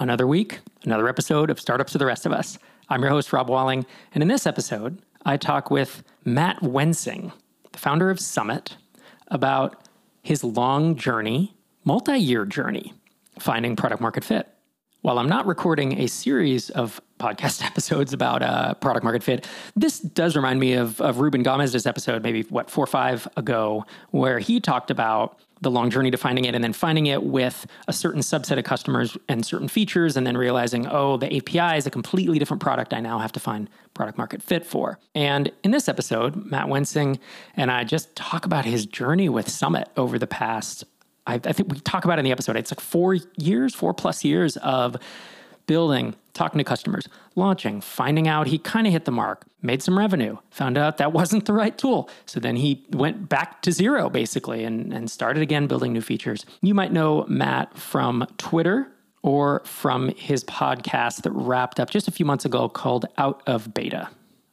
Another week, another episode of Startups to the Rest of Us. I'm your host, Rob Walling, and in this episode, I talk with Matt Wensing, the founder of Summit, about his long journey, multi year journey, finding product market fit. While I'm not recording a series of podcast episodes about uh, product market fit, this does remind me of, of Ruben Gamez's episode, maybe what, four or five ago, where he talked about the long journey to finding it and then finding it with a certain subset of customers and certain features and then realizing oh the api is a completely different product i now have to find product market fit for. And in this episode matt wensing and i just talk about his journey with summit over the past I, I think we talk about in the episode. It's like four years four plus years of building, talking to customers, launching, finding out he kind of hit the mark, made some revenue, found out that wasn't the right tool. So then he went back to zero basically and, and started again building new features. You might know Matt from Twitter or from his podcast that wrapped up just a few months ago called Out of Beta.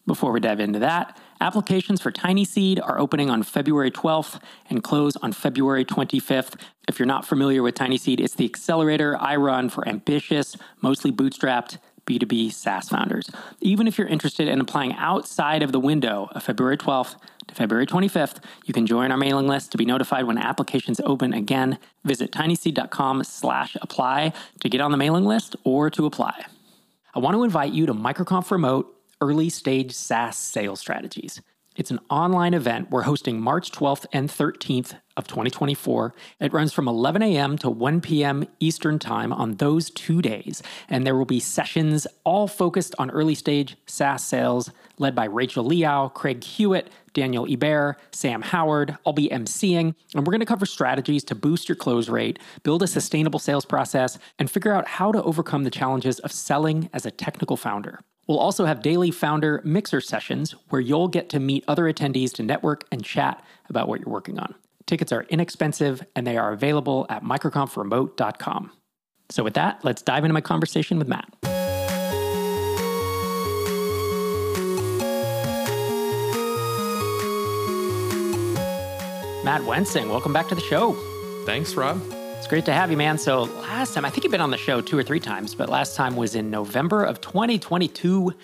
Before we dive into that, applications for Tiny Seed are opening on February 12th and close on February 25th. If you're not familiar with Tiny Seed, it's the accelerator I run for ambitious, mostly bootstrapped B2B SaaS founders. Even if you're interested in applying outside of the window of February 12th to February 25th, you can join our mailing list to be notified when applications open again. Visit tinyseed.com slash apply to get on the mailing list or to apply. I want to invite you to MicroConf Remote Early Stage SaaS Sales Strategies. It's an online event we're hosting March 12th and 13th of 2024. It runs from 11 a.m. to 1 p.m. Eastern Time on those two days. And there will be sessions all focused on early stage SaaS sales, led by Rachel Liao, Craig Hewitt, Daniel Eber, Sam Howard. I'll be emceeing, and we're going to cover strategies to boost your close rate, build a sustainable sales process, and figure out how to overcome the challenges of selling as a technical founder. We'll also have daily founder mixer sessions where you'll get to meet other attendees to network and chat about what you're working on. Tickets are inexpensive and they are available at microconfremote.com. So, with that, let's dive into my conversation with Matt. Matt Wensing, welcome back to the show. Thanks, Rob. It's great to have you, man. So, last time, I think you've been on the show two or three times, but last time was in November of 2022,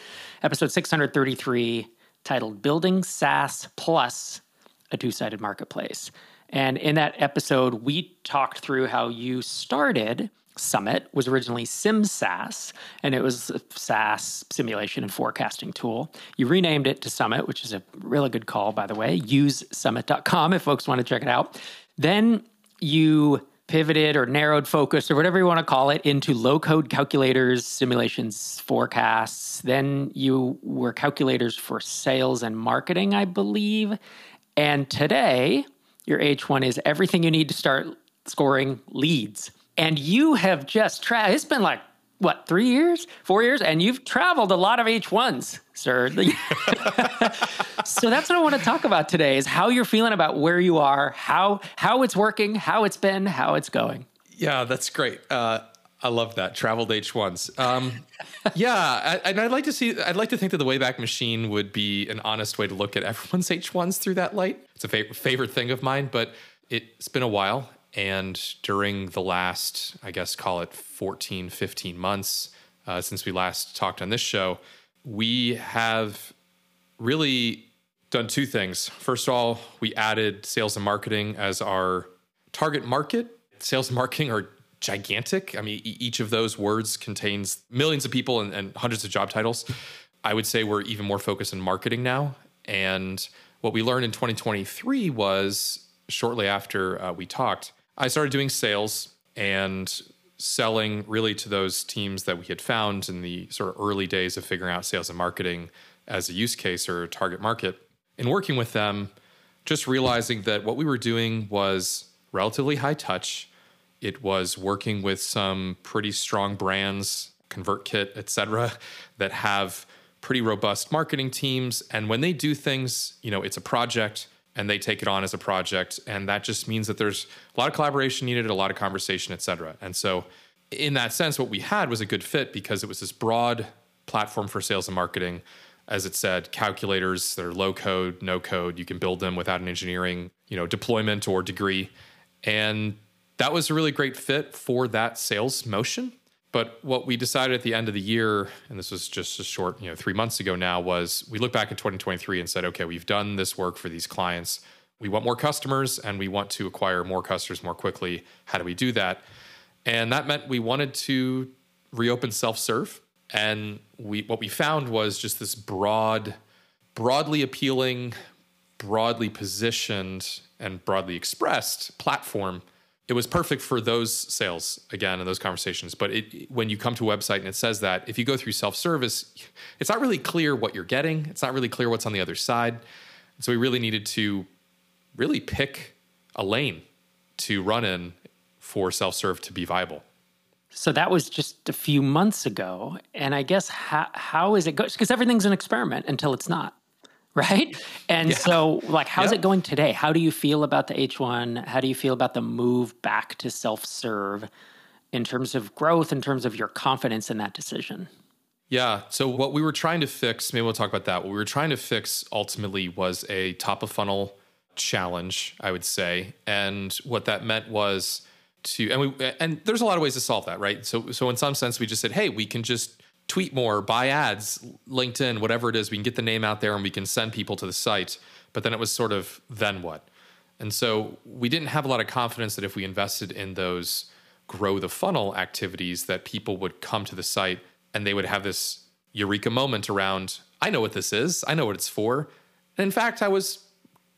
episode 633, titled Building SaaS Plus a Two Sided Marketplace. And in that episode, we talked through how you started. Summit was originally SimSaaS, and it was a SaaS simulation and forecasting tool. You renamed it to Summit, which is a really good call, by the way. Use summit.com if folks want to check it out. Then you pivoted or narrowed focus or whatever you want to call it into low code calculators, simulations, forecasts. Then you were calculators for sales and marketing, I believe. And today, your H1 is everything you need to start scoring leads. And you have just tried, it's been like what three years four years and you've traveled a lot of h1s sir so that's what i want to talk about today is how you're feeling about where you are how how it's working how it's been how it's going yeah that's great uh, I love that traveled H1s. Um, yeah, and I'd like to see. I'd like to think that the Wayback Machine would be an honest way to look at everyone's H1s through that light. It's a favorite thing of mine, but it's been a while, and during the last, I guess, call it 14, 15 months uh, since we last talked on this show, we have really done two things. First of all, we added sales and marketing as our target market. Sales and marketing are gigantic. I mean, each of those words contains millions of people and, and hundreds of job titles. I would say we're even more focused on marketing now. And what we learned in 2023 was shortly after uh, we talked, I started doing sales and selling really to those teams that we had found in the sort of early days of figuring out sales and marketing as a use case or target market. And working with them, just realizing that what we were doing was relatively high touch. It was working with some pretty strong brands, ConvertKit, et cetera, that have pretty robust marketing teams. And when they do things, you know, it's a project and they take it on as a project and that just means that there's a lot of collaboration needed a lot of conversation et cetera. And so in that sense what we had was a good fit because it was this broad platform for sales and marketing. As it said calculators that are low code no code. You can build them without an engineering you know deployment or degree. And that was a really great fit for that sales motion But what we decided at the end of the year, and this was just a short, you know, three months ago now, was we look back at 2023 and said, okay, we've done this work for these clients. We want more customers and we want to acquire more customers more quickly. How do we do that? And that meant we wanted to reopen self-serve. And we what we found was just this broad, broadly appealing, broadly positioned, and broadly expressed platform it was perfect for those sales again and those conversations but it, when you come to a website and it says that if you go through self-service it's not really clear what you're getting. It's not really clear what's on the other side. So we really needed to really pick a lane to run in for self-serve to be viable. So that was just a few months ago and i guess how, how is it going because everything's an experiment until it's not right? And yeah. so, like, how's it going today? How do you feel about the H1? How do you feel about the move back to self serve in terms of growth, in terms of your confidence in that decision? Yeah. So, what we were trying to fix, maybe we'll talk about that. What we were trying to fix ultimately was a top of funnel challenge, I would say. And what that meant was to, and we, and there's a lot of ways to solve that, right? So, so in some sense, we just said, hey, we can just tweet more, buy ads, LinkedIn, whatever it is. We can get the name out there and we can send people to the site. But then it was sort of, then what? And so we didn't have a lot of confidence that if we invested in those grow the funnel activities, that people would come to the site and they would have this eureka moment around, I know what this is, I know what it's for. And in fact, I was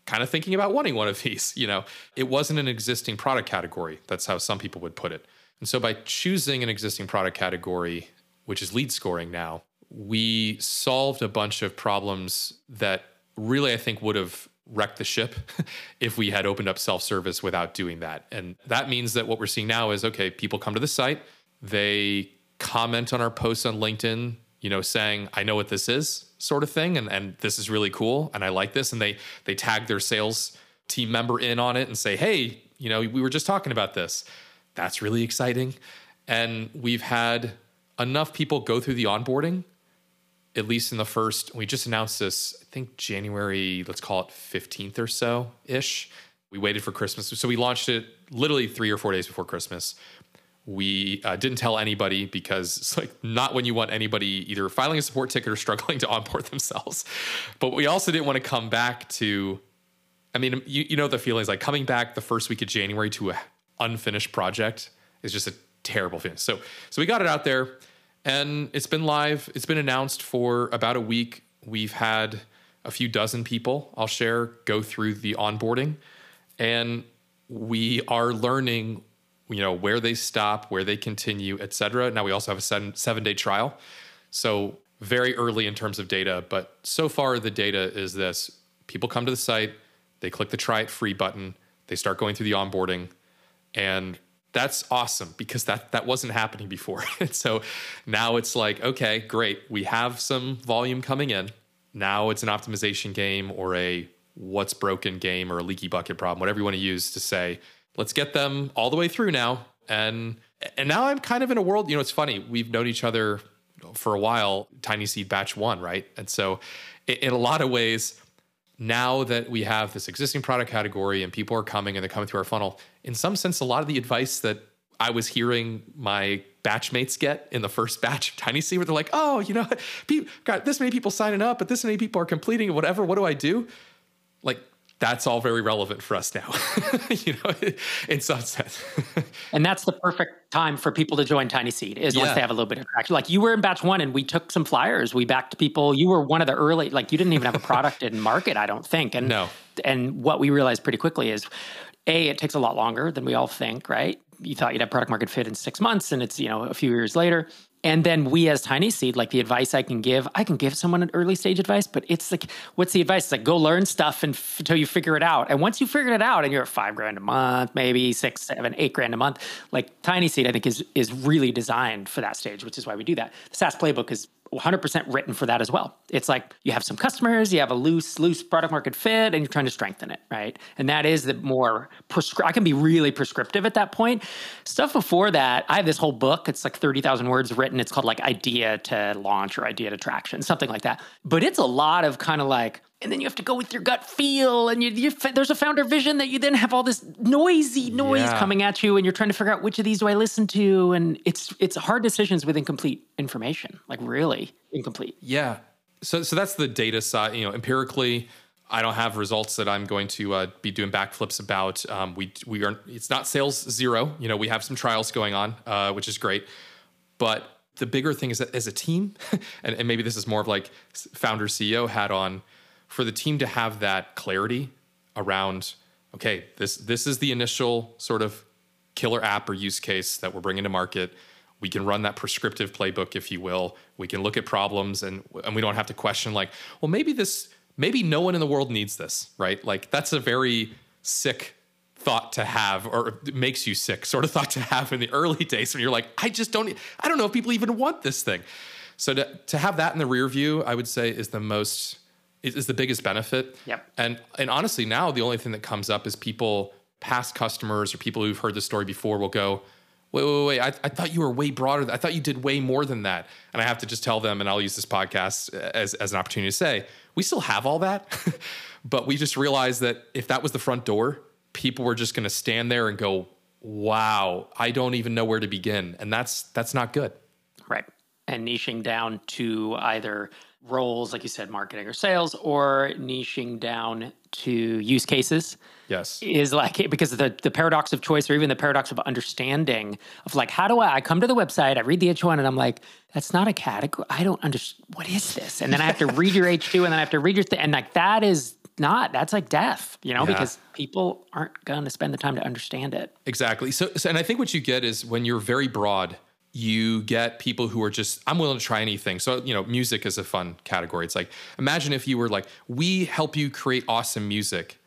kind of thinking about wanting one of these. You know, it wasn't an existing product category. That's how some people would put it. And so by choosing an existing product category which is lead scoring now, we solved a bunch of problems that really I think would have wrecked the ship if we had opened up self service without doing that. And that means that what we're seeing now is okay, people come to the site, they comment on our posts on LinkedIn, you know, saying, I know what this is, sort of thing, and, and this is really cool, and I like this. And they they tag their sales team member in on it and say, Hey, you know, we were just talking about this. That's really exciting. And we've had enough people go through the onboarding, at least in the first, we just announced this, I think January, let's call it 15th or so ish. We waited for Christmas. So we launched it literally three or four days before Christmas. We uh, didn't tell anybody because it's like not when you want anybody either filing a support ticket or struggling to onboard themselves. But we also didn't want to come back to, I mean, you, you know, the feeling is like coming back the first week of January to an unfinished project is just a terrible feeling. So, so we got it out there and it's been live. It's been announced for about a week. We've had a few dozen people, I'll share, go through the onboarding. And we are learning, you know, where they stop, where they continue, et cetera. Now we also have a seven, seven day trial. So very early in terms of data, but so far the data is this people come to the site, they click the try it free button, they start going through the onboarding, and that's awesome because that that wasn't happening before. and so now it's like, okay, great. We have some volume coming in. Now it's an optimization game or a what's broken game or a leaky bucket problem, whatever you want to use to say, let's get them all the way through now. And and now I'm kind of in a world, you know, it's funny. We've known each other for a while, Tiny Seed Batch 1, right? And so in a lot of ways, now that we have this existing product category and people are coming and they're coming through our funnel, in some sense, a lot of the advice that I was hearing my batchmates get in the first batch of Tiny Seed, where they're like, oh, you know, got this many people signing up, but this many people are completing whatever. What do I do? Like, that's all very relevant for us now, you know, in some sense. and that's the perfect time for people to join Tiny Seed is yeah. once they have a little bit of traction. Like you were in batch one and we took some flyers. We backed people. You were one of the early, like you didn't even have a product in market, I don't think. And no. And what we realized pretty quickly is a, it takes a lot longer than we all think, right? You thought you'd have product market fit in six months and it's, you know, a few years later. And then we as Tiny Seed, like the advice I can give, I can give someone an early stage advice, but it's like, what's the advice? It's like go learn stuff and f- until you figure it out. And once you figure it out and you're at five grand a month, maybe six, seven, eight grand a month, like Tiny Seed, I think is is really designed for that stage, which is why we do that. The SaaS playbook is 100% written for that as well. It's like you have some customers, you have a loose, loose product market fit, and you're trying to strengthen it, right? And that is the more prescri- I can be really prescriptive at that point. Stuff before that, I have this whole book. It's like 30,000 words written. It's called like idea to launch or idea to traction, something like that. But it's a lot of kind of like, and then you have to go with your gut feel and you, you, there's a founder vision that you then have all this noisy noise yeah. coming at you and you're trying to figure out which of these do i listen to and it's it's hard decisions with incomplete information like really incomplete yeah so so that's the data side you know empirically I don't have results that I'm going to uh, be doing backflips about. Um, we we are it's not sales zero. You know, we have some trials going on, uh, which is great. But the bigger thing is that as a team, and, and maybe this is more of like founder CEO hat on, for the team to have that clarity around okay this this is the initial sort of killer app or use case that we're bringing to market. We can run that prescriptive playbook if you will. We can look at problems and and we don't have to question like well maybe this maybe no one in the world needs this right? Like that's a very sick thought to have or makes you sick sort of thought to have in the early days when you're like i just don't i don't know if people even want this thing. So to, to have that in the rear view i would say is the most is, is the biggest benefit. Yep. And and honestly, now the only thing that comes up is people, past customers or people who've heard the story before, will go, wait, wait, wait. I, I, thought you were way broader. I thought you did way more than that. And I have to just tell them, and I'll use this podcast uh, as, as an opportunity to say, we still have all that. but we just realized that if that was the front door, people were just going to stand there and go, wow, I don't even know where to begin. And that's that's not good. Right. And niching down to either roles, like you said, marketing or sales, or niching down to use cases. Yes. Is like because the, the paradox of choice or even the paradox of understanding of like, how do I, I come to the website, I read the H1 and I'm like, that's not a category. I don't understand. What is this? And then I have to read your H2 and then I have to read your, th- and like that is not, that's like death, you know, yeah. because people aren't going to spend the time to understand it. Exactly. So, so, and I think what you get is when you're very broad, you get people who are just i'm willing to try anything. So you know music is a fun category. It's like imagine if you were like we help you create awesome music.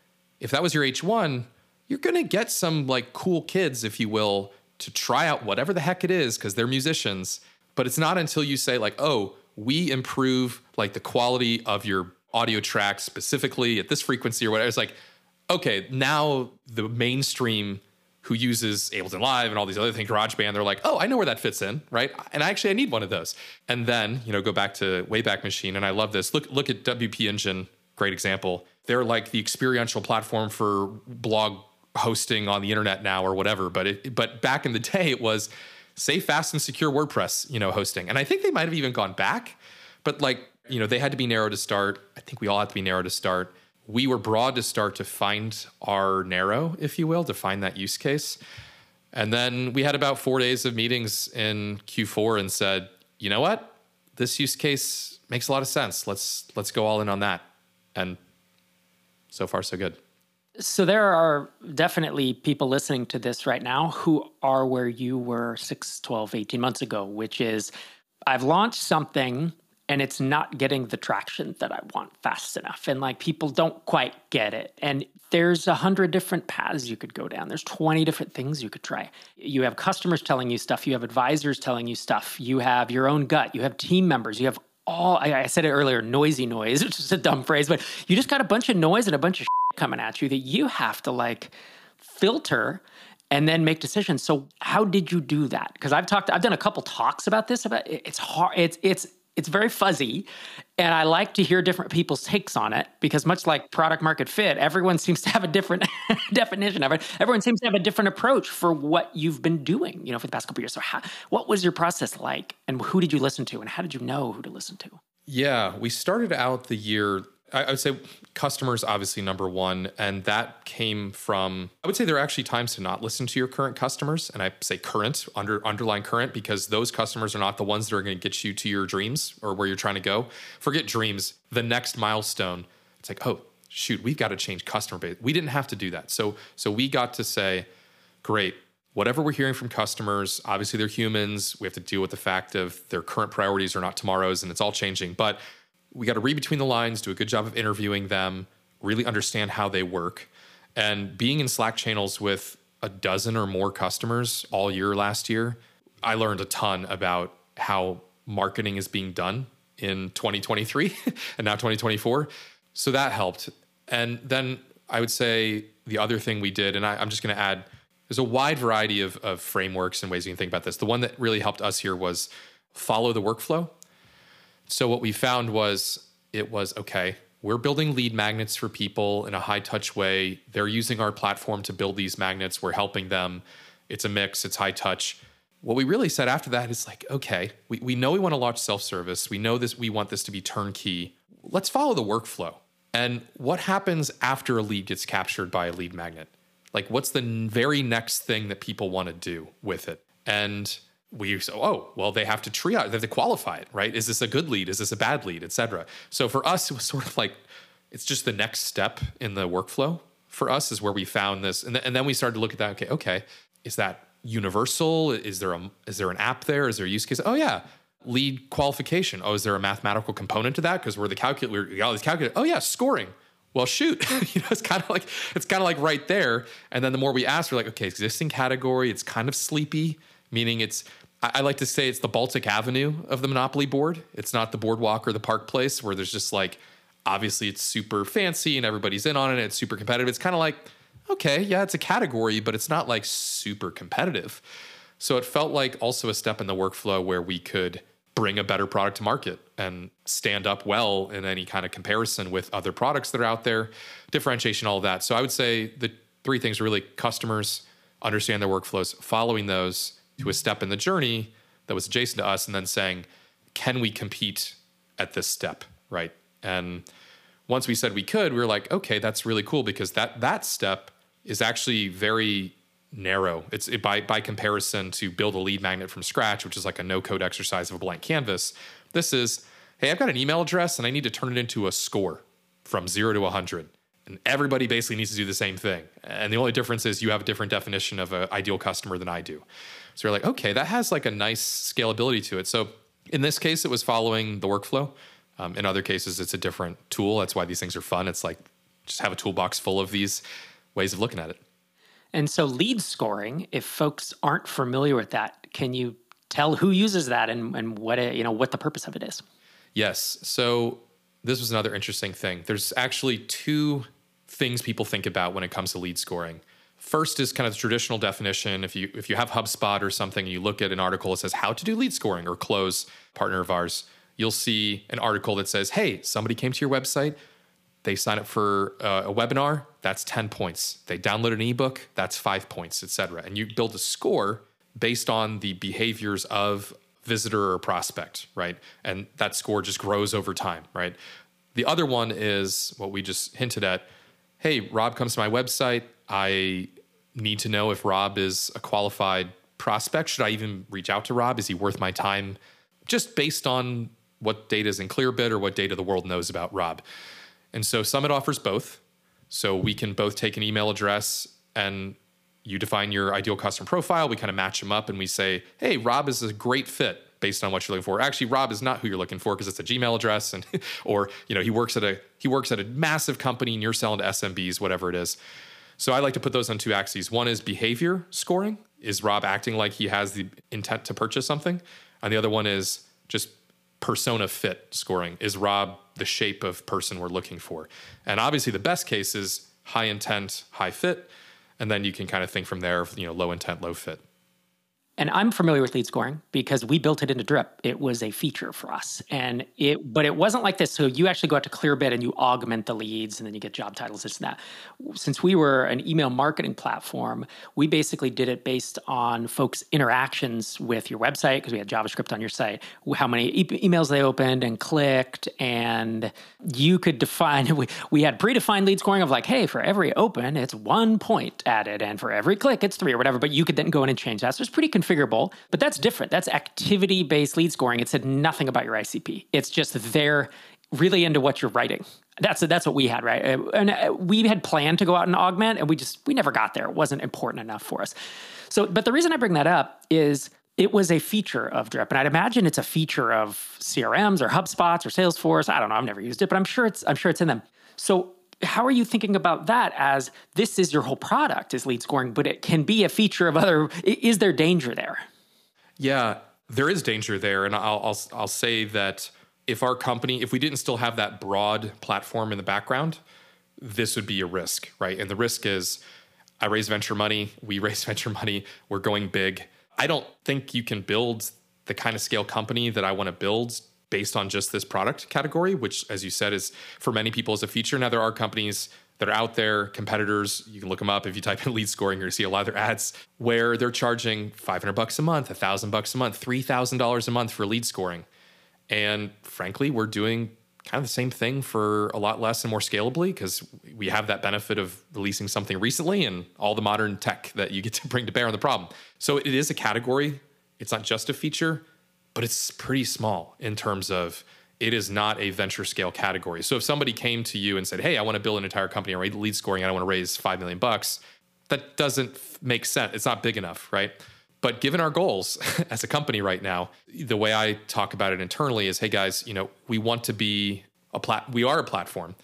If that was your h1 you're going to get some like cool kids if you will to try out whatever the heck it is because they're musicians. But it's not until you say like oh we improve like the quality of your audio tracks specifically at this frequency or whatever. It's like okay now the mainstream who uses Ableton Live and all these other things, GarageBand, they're like, oh, I know where that fits in, right? And actually, I need one of those. And then, you know, go back to Wayback Machine, and I love this. Look, look at WP Engine, great example. They're like the experiential platform for blog hosting on the internet now or whatever. But it, but back in the day, it was safe, fast, and secure WordPress, you know, hosting. And I think they might have even gone back, but like, you know, they had to be narrow to start. I think we all had to be narrow to start we were broad to start to find our narrow, if you will, to find that use case. And then we had about four days of meetings in Q4 and said, you know what? This use case makes a lot of sense. Let's let's go all in on that. And so far so good. So there are definitely people listening to this right now who are where you were 6, 12, 18 months ago, which is I've launched something and it's not getting the traction that I want fast enough. And like people don't quite get it. And there's a hundred different paths you could go down. There's 20 different things you could try. You have customers telling you stuff, you have advisors telling you stuff, you have your own gut, you have team members, you have all I, I said it earlier, noisy noise, which is a dumb phrase, but you just got a bunch of noise and a bunch of coming at you that you have to like filter and then make decisions. So how did you do that? Because I've talked, I've done a couple talks about this. About it's hard. It's it's it's very fuzzy and i like to hear different people's takes on it because much like product market fit everyone seems to have a different definition of it. Everyone seems to have a different approach for what you've been doing you know for the past couple years. So how, what was your process like and who did you listen to and how did you know who to listen to? Yeah we started out the year I, would say customers obviously number one, and that came from. I would say there are actually times to not listen to your current customers, and I say current under underline current because those customers are not the ones that are going to get you to your dreams or where you're trying to go. Forget dreams. The next milestone. It's like oh shoot, we've got to change customer base. We didn't have to do that, so so we got to say, great. Whatever we're hearing from customers, obviously they're humans. We have to deal with the fact of their current priorities are not tomorrow's, and it's all changing. But we got to read between the lines, do a good job of interviewing them, really understand how they work. And being in Slack channels with a dozen or more customers all year last year, I learned a ton about how marketing is being done in 2023 and now 2024. So that helped. And then I would say the other thing we did, and I, am just going to add, there's a wide variety of, of frameworks and ways you can think about this. The one that really helped us here was follow the workflow. So what we found was it was okay. we're building lead magnets for people in a high touch way. They're using our platform to build these magnets. We're helping them. It's a mix, it's high touch. What we really said after that is like, okay, we, we know we want to launch self service. We know this, we want this to be turnkey. Let's follow the workflow. And what happens after a lead gets captured by a lead magnet? Like, what's the very next thing that people want to do with it? And we so oh well they have to triage they have to qualify it right? Is this a good lead? Is this a bad lead? Etc so for us it was sort of like it's just the next step in the workflow for us is where we found this. And, th- and then we started to look at that okay okay is that universal? Is there a is there an app there? Is there a use case? Oh yeah lead qualification. Oh is there a mathematical component to that? Because we're the calculator we got all these calculators oh yeah scoring. Well shoot you know it's kind of like it's kind of like right there. And then the more we ask we're like okay existing category it's kind of sleepy meaning it's I like to say it's the Baltic Avenue of the Monopoly board. It's not the boardwalk or the park place where there's just like obviously it's super fancy and everybody's in on it it's super competitive. It's kind of like, okay, yeah, it's a category, but it's not like super competitive. So it felt like also a step in the workflow where we could bring a better product to market and stand up well in any kind of comparison with other products that are out there, differentiation, all that. So I would say the three things really customers understand their workflows, following those to a step in the journey that was adjacent to us and then saying, can we compete at this step? Right. And once we said we could, we were like, okay, that's really cool because that that step is actually very narrow. It's it, by by comparison to build a lead magnet from scratch, which is like a no code exercise of a blank canvas. This is, hey, I've got an email address and I need to turn it into a score from zero to 100. And everybody basically needs to do the same thing. And the only difference is you have a different definition of an ideal customer than I do. So you're like, okay, that has like a nice scalability to it. So in this case, it was following the workflow. Um, in other cases, it's a different tool. That's why these things are fun. It's like just have a toolbox full of these ways of looking at it. And so, lead scoring, if folks aren't familiar with that, can you tell who uses that and, and what it, you know what the purpose of it is? Yes. So this was another interesting thing. There's actually two things people think about when it comes to lead scoring. First is kind of the traditional definition. If you if you have HubSpot or something, you look at an article that says how to do lead scoring or close partner of ours, you'll see an article that says, "Hey, somebody came to your website, they sign up for uh, a webinar, that's 10 points. They download an ebook, that's 5 points, etc." And you build a score based on the behaviors of visitor or prospect, right? And that score just grows over time, right? The other one is what we just hinted at. Hey, Rob comes to my website. I need to know if Rob is a qualified prospect. Should I even reach out to Rob? Is he worth my time? Just based on what data is in Clearbit or what data the world knows about Rob. And so Summit offers both. So we can both take an email address and you define your ideal customer profile. We kind of match them up and we say, hey, Rob is a great fit based on what you're looking for. Actually, Rob is not who you're looking for because it's a Gmail address and or you know he works at a he works at a massive company and you're selling to SMBs, whatever it is. So I like to put those on two axes. One is behavior scoring. Is Rob acting like he has the intent to purchase something? And the other one is just persona fit scoring. Is Rob the shape of person we're looking for? And obviously the best case is high intent, high fit. And then you can kind of think from there, you know, low intent, low fit. And I'm familiar with lead scoring because we built it into Drip. It was a feature for us. And it but it wasn't like this. So you actually go out to Clearbit and you augment the leads and then you get job titles, this and that. Since we were an email marketing platform, we basically did it based on folks' interactions with your website because we had JavaScript on your site, how many e- emails they opened and clicked. And you could define we, we had predefined lead scoring of like, hey, for every open, it's one point added, and for every click, it's three or whatever. But you could then go in and change that. So it's pretty configurable, but that's different. That's activity based lead scoring. It said nothing about your ICP. It's just they're really into what you're writing. That's that's what we had, right? And uh, we had planned to go out and augment, and we just we never got there. It wasn't important enough for us. So, but the reason I bring that up is it was a feature of Drip, and I'd imagine it's a feature of CRMs or HubSpots or Salesforce. I don't know. I've never used it, but I'm sure it's I'm sure it's in them. So how are you thinking about that as this is your whole product is lead scoring but it can be a feature of other is there danger there? Yeah there is danger there. And i'll i'll, I'll say that if our company if we didn't still have that broad platform in the background this would be a risk right? And the risk is i raise venture money we raise venture money we're going big. I don't think you can build the kind of scale company that i want to build based on just this product category, which, as you said, is for many people is a feature. Now, there are companies that are out there, competitors, you can look them up. If you type in lead scoring, you're to see a lot of their ads where they're charging 500 bucks a month, 1000 bucks a month, $3,000 a month for lead scoring. And frankly, we're doing kind of the same thing for a lot less and more scalably because we have that benefit of releasing something recently and all the modern tech that you get to bring to bear on the problem. So it is a category. It's not just a feature, but it's pretty small in terms of it is not a venture scale category. So if somebody came to you and said, "Hey, I want to build an entire company or lead scoring, and I want to raise five million bucks," that doesn't make sense. It's not big enough, right? But given our goals as a company right now, the way I talk about it internally is, "Hey guys, you know, we want to be a plat. We are a platform,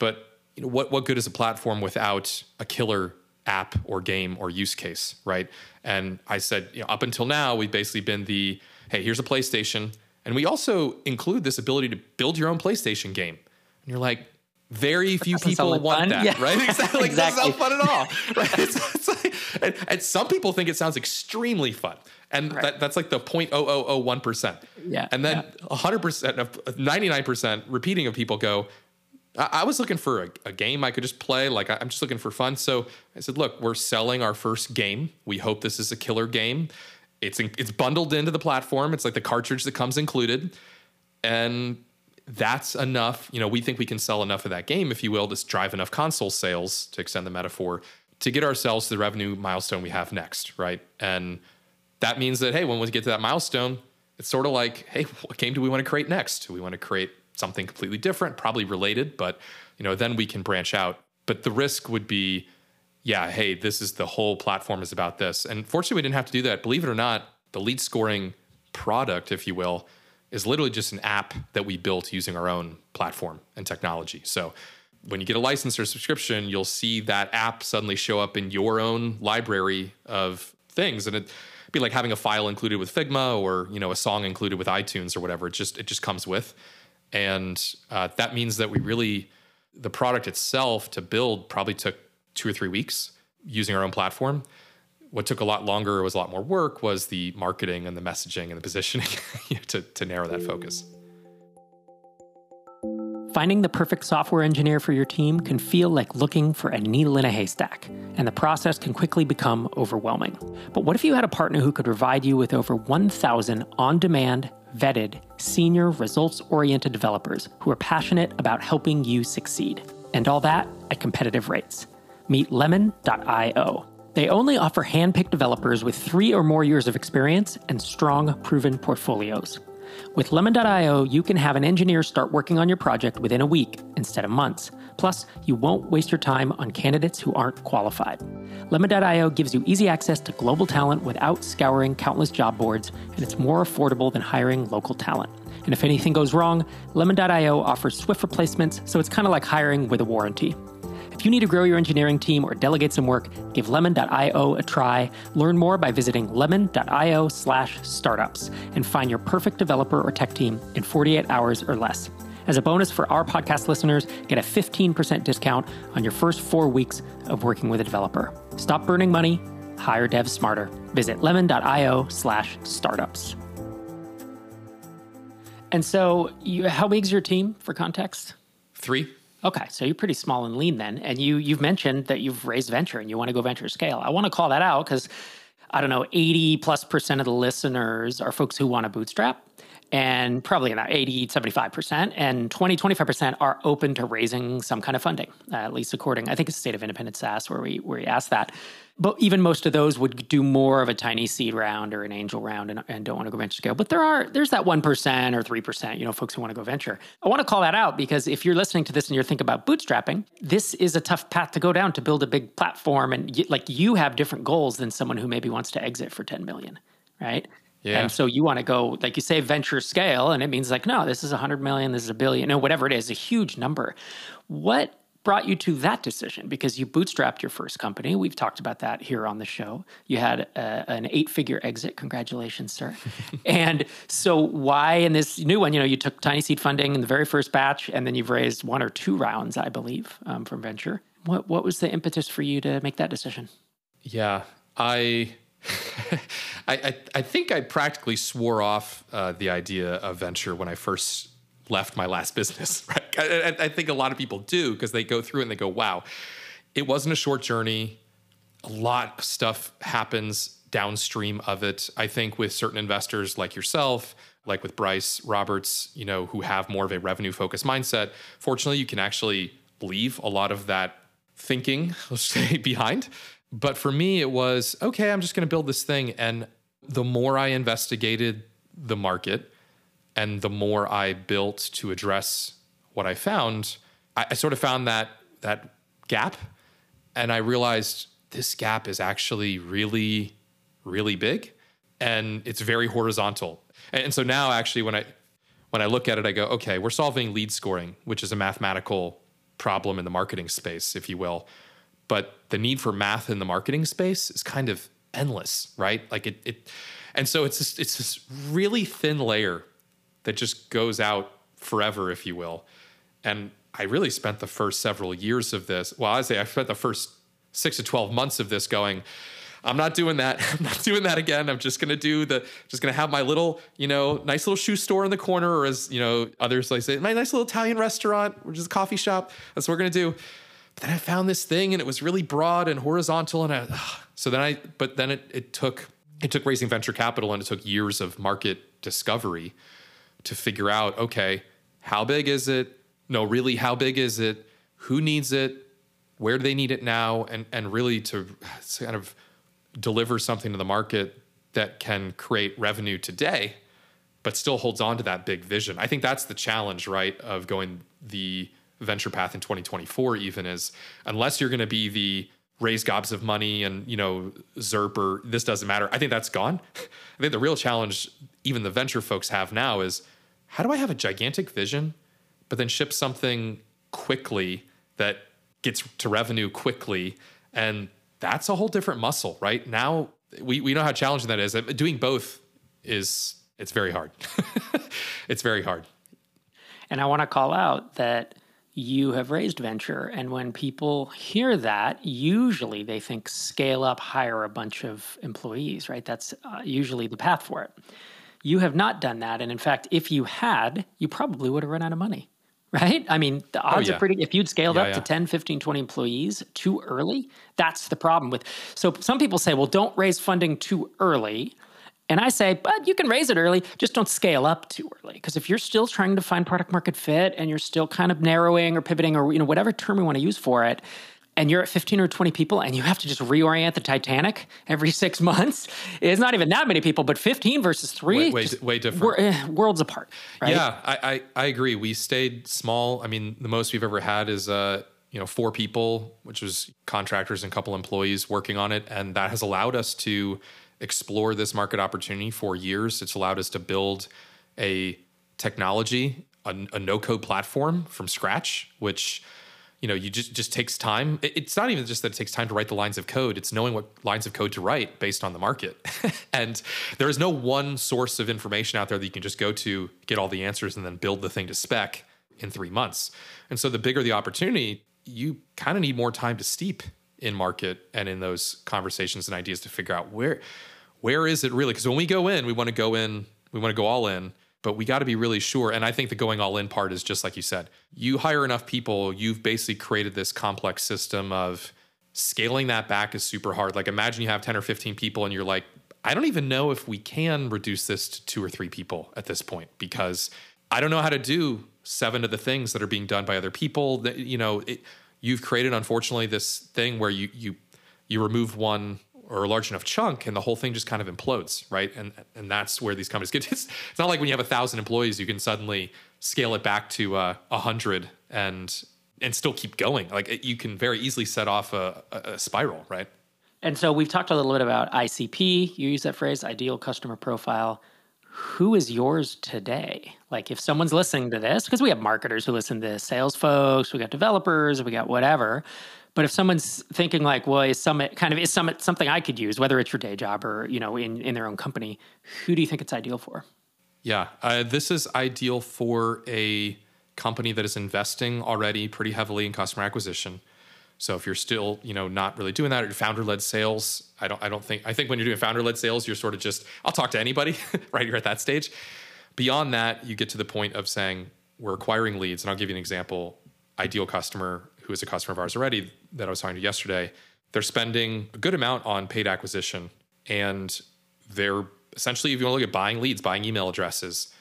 but you know, what what good is a platform without a killer app or game or use case, right?" And I said, you know, up until now, we've basically been the, "Hey, here's a PlayStation." And we also include this ability to build your own PlayStation game. And you're like, very few people like want fun. that, yeah. right? Exactly. Like, exactly. That's not fun at all, right? It's, it's like, and, and, some people think it sounds extremely fun. And right. that, that's like the 0.0001%. Yeah. And then yeah. 100% of 99% repeating of people go, I, I was looking for a, a, game I could just play. Like, I, I'm just looking for fun. So I said, look, we're selling our first game. We hope this is a killer game. It's in, it's bundled into the platform. It's like the cartridge that comes included, and that's enough. You know, we think we can sell enough of that game, if you will, to drive enough console sales to extend the metaphor to get ourselves to the revenue milestone we have next, right? And that means that hey, when we get to that milestone, it's sort of like, hey, what game do we want to create next? Do we want to create something completely different, probably related, but you know, then we can branch out. But the risk would be yeah, hey, this is the whole platform is about this. And fortunately, we didn't have to do that. Believe it or not, the lead scoring product, if you will, is literally just an app that we built using our own platform and technology. So when you get a license or subscription, you'll see that app suddenly show up in your own library of things. And it'd be like having a file included with Figma or, you know, a song included with iTunes or whatever. It just it just comes with. And uh, that means that we really the product itself to build probably took two or three weeks using our own platform. What took a lot longer, was a lot more work, was the marketing and the messaging and the positioning to, to narrow that focus. Finding the perfect software engineer for your team can feel like looking for a needle in a haystack, and the process can quickly become overwhelming. But what if you had a partner who could provide you with over 1,000 on demand, vetted, senior, results oriented developers who are passionate about helping you succeed? And all that at competitive rates meet lemon.io. They only offer hand picked developers with three or more years of experience and strong, proven portfolios. With Lemon.io, you can have an engineer start working on your project within a week instead of months. Plus, you won't waste your time on candidates who aren't qualified. Lemon.io gives you easy access to global talent without scouring countless job boards, and it's more affordable than hiring local talent. And if anything goes wrong, Lemon.io offers swift replacements, so it's kind of like hiring with a warranty. If you need to grow your engineering team or delegate some work, give lemon.io a try. Learn more by visiting lemon.io slash startups and find your perfect developer or tech team in 48 hours or less. As a bonus for our podcast listeners, get a 15% discount on your first four weeks of working with a developer. Stop burning money, hire devs smarter. Visit lemon.io slash startups. And so, you, how big's your team for context? Three. Okay, so you're pretty small and lean then, and you you've mentioned that you've raised venture and you want to go venture scale. I want to call that out because I don't know, 80 plus percent of the listeners are folks who want to bootstrap, and probably that 80, 75%, and 20, 25% are open to raising some kind of funding, uh, at least according, I think it's State of Independent SaaS where we where we asked that but even most of those would do more of a tiny seed round or an angel round and, and don't want to go venture scale. But there are there's that one percent or three percent, you know, folks who want to go venture. I want to call that out because if you're listening to this and you're thinking about bootstrapping, this is a tough path to go down to build a big platform, and y- like you have different goals than someone who maybe wants to exit for 10 million, right? Yeah. And so you want to go, like you say, venture scale, and it means like, no, this is a hundred million, this is a billion, no, whatever it is, a huge number. What brought you to that decision? Because you bootstrapped your first company. We've talked about that here on the show. You had a, an eight figure exit. Congratulations, sir. and so, why in this new one, you know, you took tiny seed funding in the very first batch, and then you've raised one or two rounds, I believe, um, from venture. What, what was the impetus for you to make that decision? Yeah, I I, I, I think I practically swore off uh, the idea of venture when I first left my last business. Right? I, I think a lot of people do because they go through and they go, "Wow, it wasn't a short journey. A lot of stuff happens downstream of it." I think with certain investors like yourself, like with Bryce Roberts, you know, who have more of a revenue focused mindset, fortunately, you can actually leave a lot of that thinking, let's say, behind. But for me, it was okay, I'm just going to build this thing. And the more I investigated the market and the more I built to address what I found, I, I sort of found that that gap. And I realized this gap is actually really, really big and it's very horizontal. And so now actually when I when I look at it, I go, okay, we're solving lead scoring, which is a mathematical problem in the marketing space, if you will. But the need for math in the marketing space is kind of endless, right? Like it, it and so it's it's this really thin layer that just goes out forever, if you will. And I really spent the first several years of this. Well, I say I spent the first six to twelve months of this going I'm not doing that. I'm not doing that again. I'm just going to do the, just going to have my little, you know, nice little shoe store in the corner, or as, you know, others like say, my nice little Italian restaurant, which is a coffee shop. That's what we're going to do. But then I found this thing and it was really broad and horizontal. And I, so then I, but then it, it took, it took raising venture capital and it took years of market discovery to figure out, okay, how big is it? No, really, how big is it? Who needs it? Where do they need it now? And, and really to kind of deliver something to the market that can create revenue today, but still holds on to that big vision. I think that's the challenge, right, of going the venture path in 2024, even is unless you're going to be the raise gobs of money and, you know, ZIRP or this doesn't matter. I think that's gone. I think the real challenge, even the venture folks have now, is how do I have a gigantic vision, but then ship something quickly that gets to revenue quickly and that's a whole different muscle, right? Now we, we know how challenging that is. Doing both is it's very hard. it's very hard. And I want to call out that you have raised venture. And when people hear that, usually they think scale up, hire a bunch of employees, right? That's uh, usually the path for it. You have not done that. And in fact, if you had, you probably would have run out of money right? I mean, the oh, odds oh, yeah. are pretty, if you'd scaled yeah, up yeah. to 10, 15, 20 employees too early, that's the problem with. So some people say, well, don't raise funding too early. And I say, but you can raise it early, just don't scale up too early. Because if you're still trying to find product market fit and you're still kind of narrowing or pivoting or you know whatever term we want to use for it, and you're at 15 or 20 people and you have to just reorient the Titanic every six months, it's not even that many people, but 15 versus three, way, way, way different. Eh, worlds apart. Right? Yeah, I, I, I, agree. We stayed small. I mean, the most we've ever had is, uh, you know, four people, which was contractors and a couple employees working on it. And that has allowed us to explore this market opportunity for years. It's allowed us to build a technology, a, a no code platform from scratch, which you know you just just takes time. It's not even just that it takes time to write the lines of code it's knowing what lines of code to write based on the market. And there is no one source of information out there that you can just go to get all the answers and then build the thing to spec in 3 months. And so the bigger the opportunity you kind of need more time to steep in market and in those conversations and ideas to figure out where where is it really? Because when we go in we want to go in we want to go all in but we got to be really sure. And I think the going all in part is just like you said. You hire enough people, you've basically created this complex system of scaling that back is super hard. Like imagine you have 10 or 15 people and you're like, I don't even know if we can reduce this to two or three people at this point because I don't know how to do seven of the things that are being done by other people. That you know, it, you've created unfortunately this thing where you you you remove one or a large enough chunk and the whole thing just kind of implodes right? And and that's where these companies get it's, it's not like when you have a thousand employees you can suddenly scale it back to uh, a uh, hundred and and still keep going. Like it, you can very easily set off a, a, spiral right? And so we've talked a little bit about icp you use that phrase ideal customer profile. Who is yours today? Like if someone's listening to this, because we have marketers who listen to this, sales folks, we got developers, we got whatever. But if someone's thinking like, well, is Summit kind of is Summit something I could use, whether it's your day job or you know in in their own company, who do you think it's ideal for? Yeah, uh, this is ideal for a company that is investing already pretty heavily in customer acquisition. So if you're still, you know, not really doing that or founder-led sales, I don't I don't think I think when you're doing founder-led sales, you're sort of just I'll talk to anybody, right? You're at that stage. Beyond that, you get to the point of saying we're acquiring leads, and I'll give you an example. Ideal customer who is a customer of ours already that I was talking to yesterday, they're spending a good amount on paid acquisition, and they're essentially, if you want to look at buying leads, buying email addresses,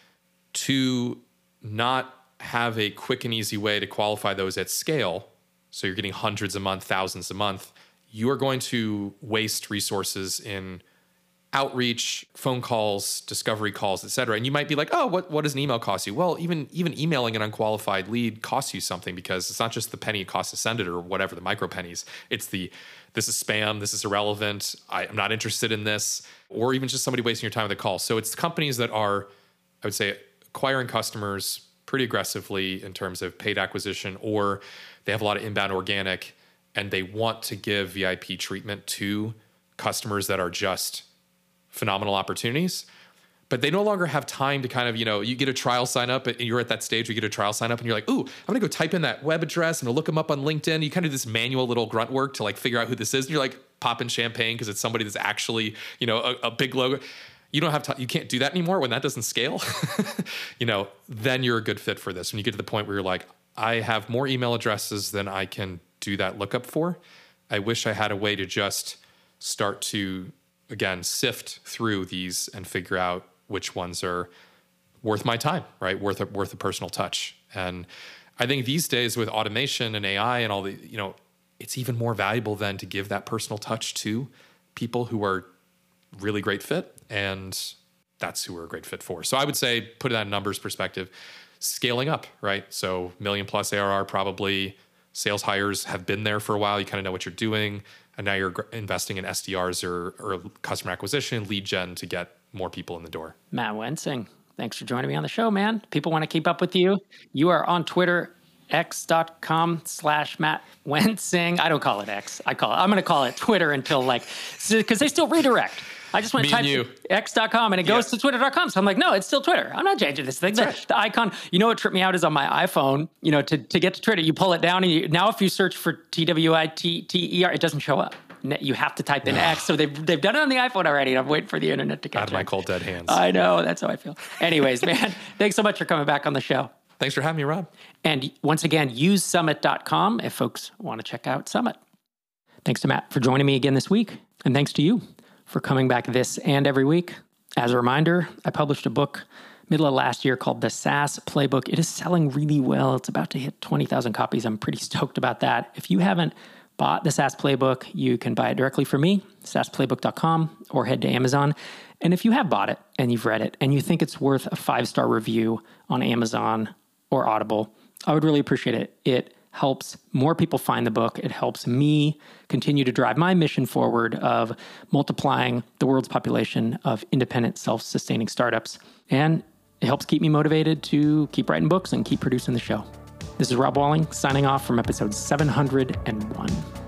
to not have a quick and easy way to qualify those at scale so you're getting hundreds a month, thousands a month, you are going to waste resources in outreach, phone calls, discovery calls, et cetera. And you might be like, oh, what, what does an email cost you? Well, even even emailing an unqualified lead costs you something because it's not just the penny it costs to send it or whatever, the micro pennies. It's the this is spam, this is irrelevant, I, am not interested in this, or even just somebody wasting your time with a call. So it's companies that are, I would say, acquiring customers pretty aggressively in terms of paid acquisition or they have a lot of inbound organic and they want to give VIP treatment to customers that are just phenomenal opportunities. But they no longer have time to kind of, you know, you get a trial sign up and you're at that stage where you get a trial sign up and you're like, ooh, I'm gonna go type in that web address and look them up on LinkedIn. You kind of do this manual little grunt work to like figure out who this is. And you're like popping champagne because it's somebody that's actually, you know, a, a big logo you don't have time you can't do that anymore when that doesn't scale you know then you're a good fit for this when you get to the point where you're like I have more email addresses than I can do that lookup for. I wish I had a way to just start to, again, sift through these and figure out which ones are worth my time, right? Worth a, worth a personal touch. And I think these days with automation and AI and all the, you know, it's even more valuable than to give that personal touch to people who are really great fit. And that's who we're a great fit for. So I would say, put that in numbers perspective, scaling up, right? So million plus ARR probably sales hires have been there for a while. You kind of know what you're doing. And now you're investing in SDRs or, or customer acquisition, lead gen to get more people in the door. Matt Wensing, thanks for joining me on the show, man. People want to keep up with you. You are on Twitter, x.com slash Matt Wensing. I don't call it X. I call it, I'm going to call it Twitter until like, because they still redirect. I just want to type x.com and it goes to twitter.com. So I'm like, no, it's still Twitter. I'm not changing this thing. The, right. the, icon, you know what tripped me out is on my iPhone, you know, to, to get to Twitter, you pull it down and you, now if you search for T-W-I-T-T-E-R, it doesn't show up. You have to type in X. So they've, they've done it on the iPhone already. I'm waiting for the internet to catch Out of my cold dead hands. I know. That's how I feel. Anyways, man, thanks so much for coming back on the show. Thanks for having me, Rob. And once again, use summit.com if folks want to check out Summit. Thanks to Matt for joining me again this week. And thanks to you for coming back this and every week. As a reminder, I published a book middle of last year called The SaaS Playbook. It is selling really well. It's about to hit 20,000 copies. I'm pretty stoked about that. If you haven't bought the SaaS Playbook, you can buy it directly from me, saasplaybook.com, or head to Amazon. And if you have bought it and you've read it and you think it's worth a five star review on Amazon or Audible, I would really appreciate it. It helps more people find the book. It helps me continue to drive my mission forward of multiplying the world's population of independent, self sustaining startups. And it helps keep me motivated to keep writing books and keep producing the show. This is Rob Walling signing off from episode 701.